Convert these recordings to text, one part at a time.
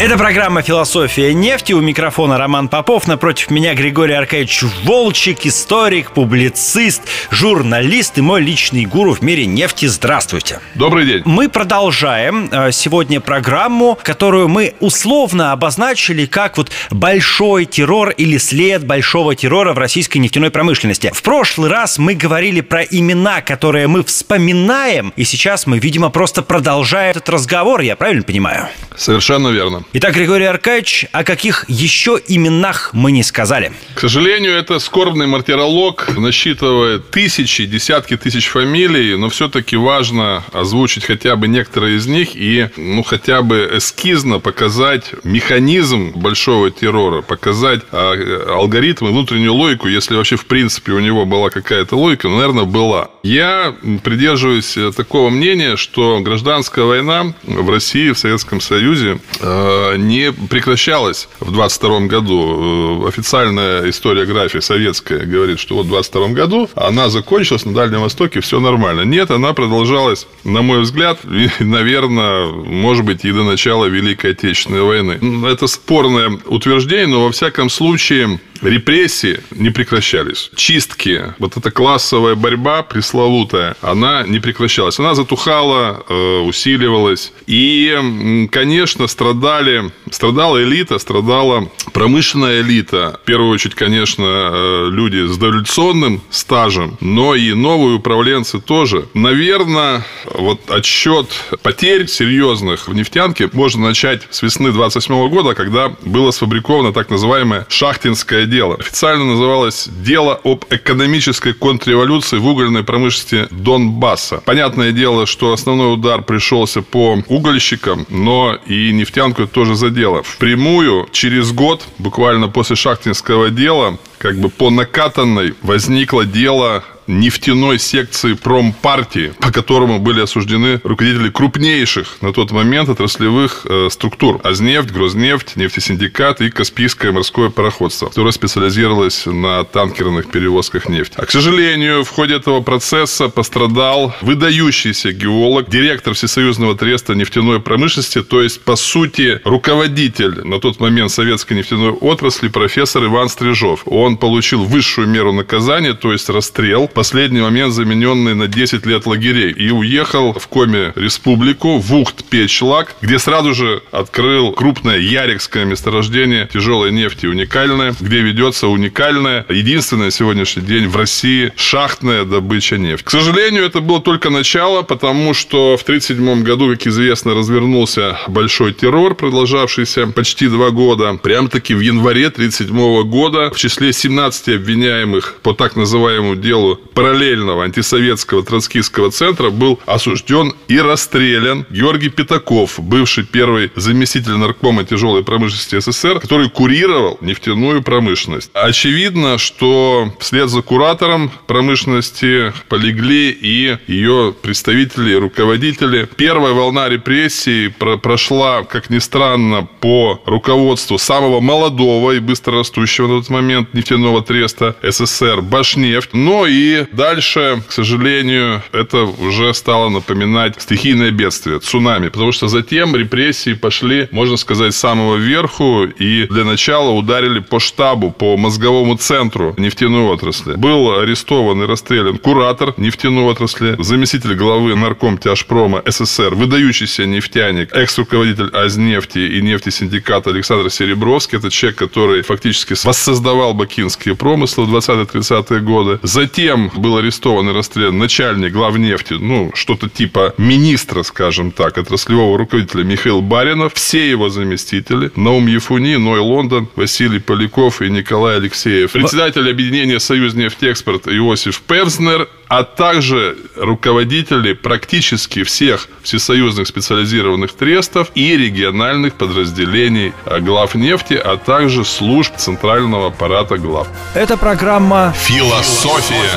Это программа «Философия нефти». У микрофона Роман Попов. Напротив меня Григорий Аркадьевич Волчек, историк, публицист, журналист и мой личный гуру в мире нефти. Здравствуйте. Добрый день. Мы продолжаем э, сегодня программу, которую мы условно обозначили как вот большой террор или след большого террора в российской нефтяной промышленности. В прошлый раз мы говорили про имена, которые мы вспоминаем, и сейчас мы, видимо, просто продолжаем этот разговор, я правильно понимаю? Совершенно верно. Итак, Григорий Аркадьевич, о каких еще именах мы не сказали? К сожалению, это скорбный мартиролог, насчитывает тысячи, десятки тысяч фамилий, но все-таки важно озвучить хотя бы некоторые из них и, ну, хотя бы эскизно показать механизм большого террора, показать а, алгоритм и внутреннюю логику, если вообще в принципе у него была какая-то логика, ну, наверное, была. Я придерживаюсь такого мнения, что гражданская война в России, в Советском Союзе э, не прекращалась в 22 году. Э, официальная историография советская говорит, что вот в 22 году она закончилась на Дальнем Востоке, все нормально. Нет, она продолжалась, на мой взгляд, наверное, может быть, и до начала Великой Отечественной войны. Это спорное утверждение, но во всяком случае репрессии не прекращались. Чистки, вот эта классовая борьба пресловутая, она не прекращалась. Она затухала, э, усиливалась. И, конечно, страдали, страдала элита, страдала промышленная элита. В первую очередь, конечно, э, люди с дореволюционным стажем, но и новые управленцы тоже. Наверное, вот отсчет потерь серьезных в нефтянке можно начать с весны 28 года, когда было сфабриковано так называемое шахтинское дело. Официально называлось «Дело об экономической контрреволюции в угольной промышленности Донбасса». Понятное дело, что основной удар пришелся по угольщикам, но и нефтянку это тоже задело. Впрямую через год, буквально после шахтинского дела, как бы по накатанной возникло дело нефтяной секции промпартии, по которому были осуждены руководители крупнейших на тот момент отраслевых э, структур. Азнефть, Грознефть, нефтесиндикат и Каспийское морское пароходство, которое специализировалось на танкерных перевозках нефти. А, к сожалению, в ходе этого процесса пострадал выдающийся геолог, директор Всесоюзного треста нефтяной промышленности, то есть, по сути, руководитель на тот момент советской нефтяной отрасли, профессор Иван Стрижов. Он получил высшую меру наказания, то есть расстрел, последний момент замененный на 10 лет лагерей. И уехал в Коме республику, в Ухт-Печлак, где сразу же открыл крупное ярикское месторождение тяжелой нефти, уникальное, где ведется уникальная, единственная сегодняшний день в России шахтная добыча нефти. К сожалению, это было только начало, потому что в 1937 году, как известно, развернулся большой террор, продолжавшийся почти два года. Прям-таки в январе 1937 года в числе 17 обвиняемых по так называемому делу параллельного антисоветского троцкистского центра был осужден и расстрелян Георгий Пятаков, бывший первый заместитель наркома тяжелой промышленности СССР, который курировал нефтяную промышленность. Очевидно, что вслед за куратором промышленности полегли и ее представители руководители. Первая волна репрессий прошла, как ни странно, по руководству самого молодого и быстрорастущего на тот момент нефтяного треста СССР Башнефть, но и дальше, к сожалению, это уже стало напоминать стихийное бедствие, цунами, потому что затем репрессии пошли, можно сказать, с самого верху и для начала ударили по штабу, по мозговому центру нефтяной отрасли. Был арестован и расстрелян куратор нефтяной отрасли, заместитель главы нарком тяжпрома СССР, выдающийся нефтяник, экс-руководитель Азнефти и нефтесиндиката Александр Серебровский. Это человек, который фактически воссоздавал бакинские промыслы в 20-30-е годы. Затем был арестован и расстрелян начальник главнефти, ну, что-то типа министра, скажем так, отраслевого руководителя Михаил Баринов, все его заместители, Наум Ефуни, Ной Лондон, Василий Поляков и Николай Алексеев. Председатель объединения «Союз нефтеэкспорт» Иосиф Певзнер а также руководители практически всех всесоюзных специализированных трестов и региональных подразделений глав нефти, а также служб центрального аппарата глав. Это программа «Философия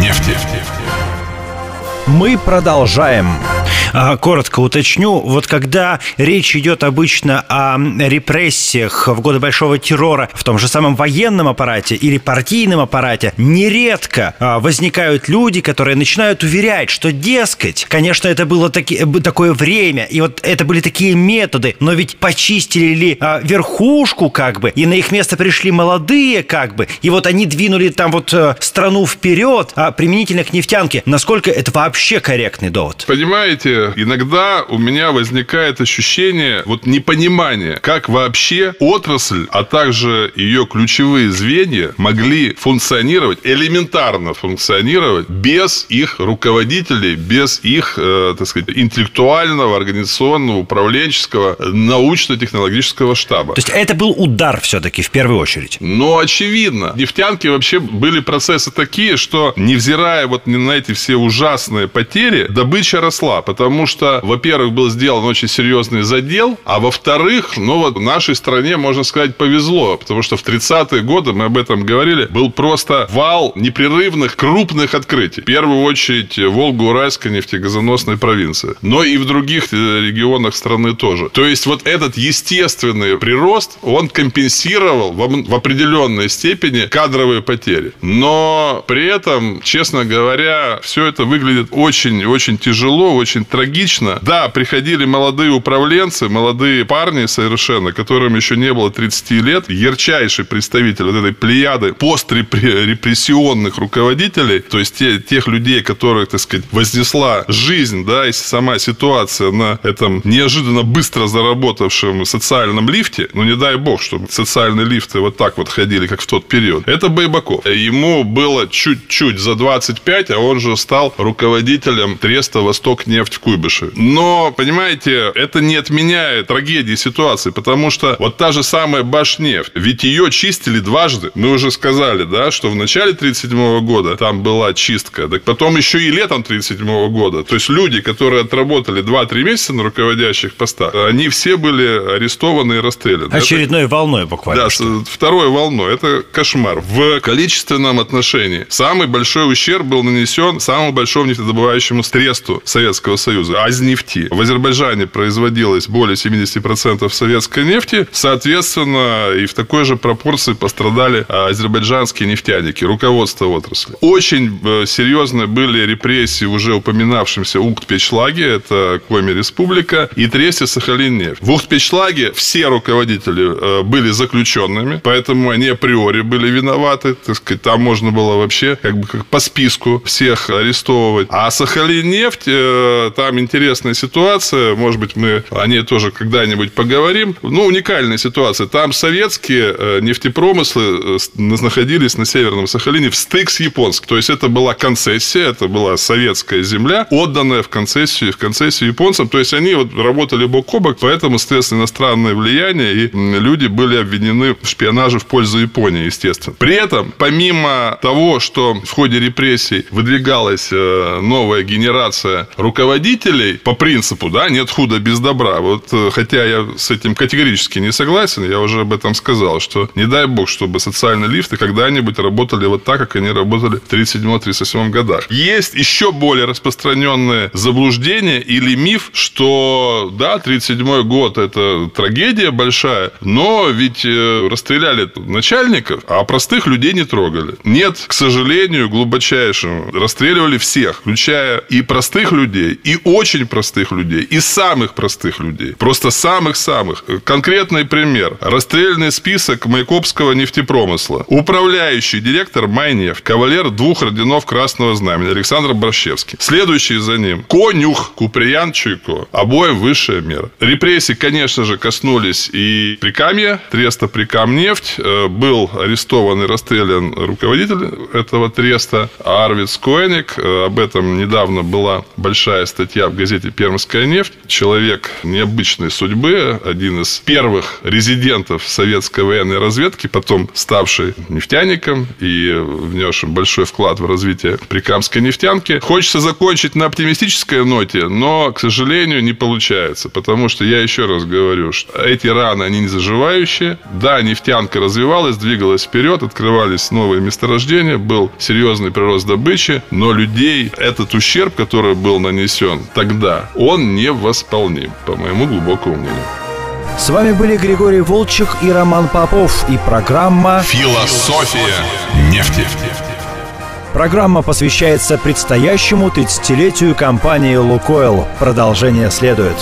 нефти». Мы продолжаем. Коротко уточню, вот когда речь идет обычно о репрессиях в годы большого террора в том же самом военном аппарате или партийном аппарате, нередко а, возникают люди, которые начинают уверять, что, дескать, конечно, это было таки, э, такое время, и вот это были такие методы, но ведь почистили ли а, верхушку как бы, и на их место пришли молодые как бы, и вот они двинули там вот э, страну вперед, а применительно к нефтянке. Насколько это вообще корректный довод? Понимаете, иногда у меня возникает ощущение вот непонимания, как вообще отрасль, а также ее ключевые звенья могли функционировать, элементарно функционировать без их руководителей, без их, э, так сказать, интеллектуального, организационного, управленческого, научно-технологического штаба. То есть это был удар все-таки в первую очередь? Ну, очевидно. Нефтянки вообще были процессы такие, что невзирая вот на эти все ужасные потери, добыча росла, потому что, во-первых, был сделан очень серьезный задел, а во-вторых, ну вот нашей стране, можно сказать, повезло, потому что в 30-е годы, мы об этом говорили, был просто вал непрерывных крупных открытий. В первую очередь Волго-Уральской нефтегазоносной провинции, но и в других э, регионах страны тоже. То есть вот этот естественный прирост, он компенсировал в определенной степени кадровые потери. Но при этом, честно говоря, все это выглядит очень-очень тяжело, очень трагично. Да, приходили молодые управленцы, молодые парни совершенно, которым еще не было 30 лет, ярчайший представитель вот этой плеяды пострепрессионных руководителей, то есть те, тех людей, которых, так сказать, вознесла жизнь, да, и сама ситуация на этом неожиданно быстро заработавшем социальном лифте, ну, не дай бог, чтобы социальные лифты вот так вот ходили, как в тот период, это Байбаков. Ему было чуть-чуть за 25, а он же стал руководителем Треста «Восток нефть» в Куйбышеве. Но, понимаете, это не отменяет трагедии ситуации, потому что вот та же самая Башнефть, ведь ее чистили дважды. Мы уже сказали, да, что в начале 37 года там была чистка, так потом еще и летом 37 года. То есть люди, которые отработали 2-3 месяца на руководящих постах, они все были арестованы и расстреляны. Очередной это... волной буквально. Да, что? второй волной. Это кошмар. В количественном отношении самый большой ущерб был нанесен самому большому нефтедобывающему стресту Советского Союза Союза, Азнефти. В Азербайджане производилось более 70% советской нефти. Соответственно, и в такой же пропорции пострадали азербайджанские нефтяники, руководство отрасли. Очень э, серьезные были репрессии уже упоминавшимся Уктпечлаге, это Коми Республика, и Тресте Сахалин-нефть. В Уктпечлаге все руководители э, были заключенными, поэтому они априори были виноваты. Так сказать, там можно было вообще как бы как по списку всех арестовывать. А Сахалин-нефть, э, там интересная ситуация, может быть, мы о ней тоже когда-нибудь поговорим. Ну, уникальная ситуация. Там советские э, нефтепромыслы э, находились на Северном Сахалине в стык с японским. То есть, это была концессия, это была советская земля, отданная в концессию, в концессию японцам. То есть, они вот работали бок о бок, поэтому, соответственно, иностранное влияние, и люди были обвинены в шпионаже в пользу Японии, естественно. При этом, помимо того, что в ходе репрессий выдвигалась э, новая генерация руководителей, по принципу, да, нет худа без добра. Вот э, хотя я с этим категорически не согласен, я уже об этом сказал, что не дай бог, чтобы социальные лифты когда-нибудь работали вот так, как они работали в 37-38 годах. Есть еще более распространенное заблуждение или миф, что да, 37 год это трагедия большая, но ведь э, расстреляли начальников, а простых людей не трогали. Нет, к сожалению, глубочайшему, расстреливали всех, включая и простых людей, и очень простых людей, и самых простых людей. Просто самых-самых. Конкретный пример. Расстрельный список Майкопского нефтепромысла. Управляющий директор Майнефть, кавалер двух орденов Красного Знамени Александр Борщевский. Следующий за ним Конюх Куприян Чуйко. Обоим высшая мера. Репрессии, конечно же, коснулись и Прикамья, Треста Прикамнефть. Э, был арестован и расстрелян руководитель этого треста Арвид Скоеник. Э, об этом недавно была большая статья в газете «Пермская нефть». Человек необычной судьбы, один из первых резидентов советской военной разведки, потом ставший нефтяником и внесшим большой вклад в развитие прикамской нефтянки. Хочется закончить на оптимистической ноте, но, к сожалению, не получается, потому что я еще раз говорю, что эти раны, они не заживающие. Да, нефтянка развивалась, двигалась вперед, открывались новые месторождения, был серьезный прирост добычи, но людей этот ущерб, который был нанесен тогда, он невосполним, по моему глубокому мнению. С вами были Григорий Волчек и Роман Попов и программа «Философия нефти». Программа посвящается предстоящему 30-летию компании «Лукойл». Продолжение следует.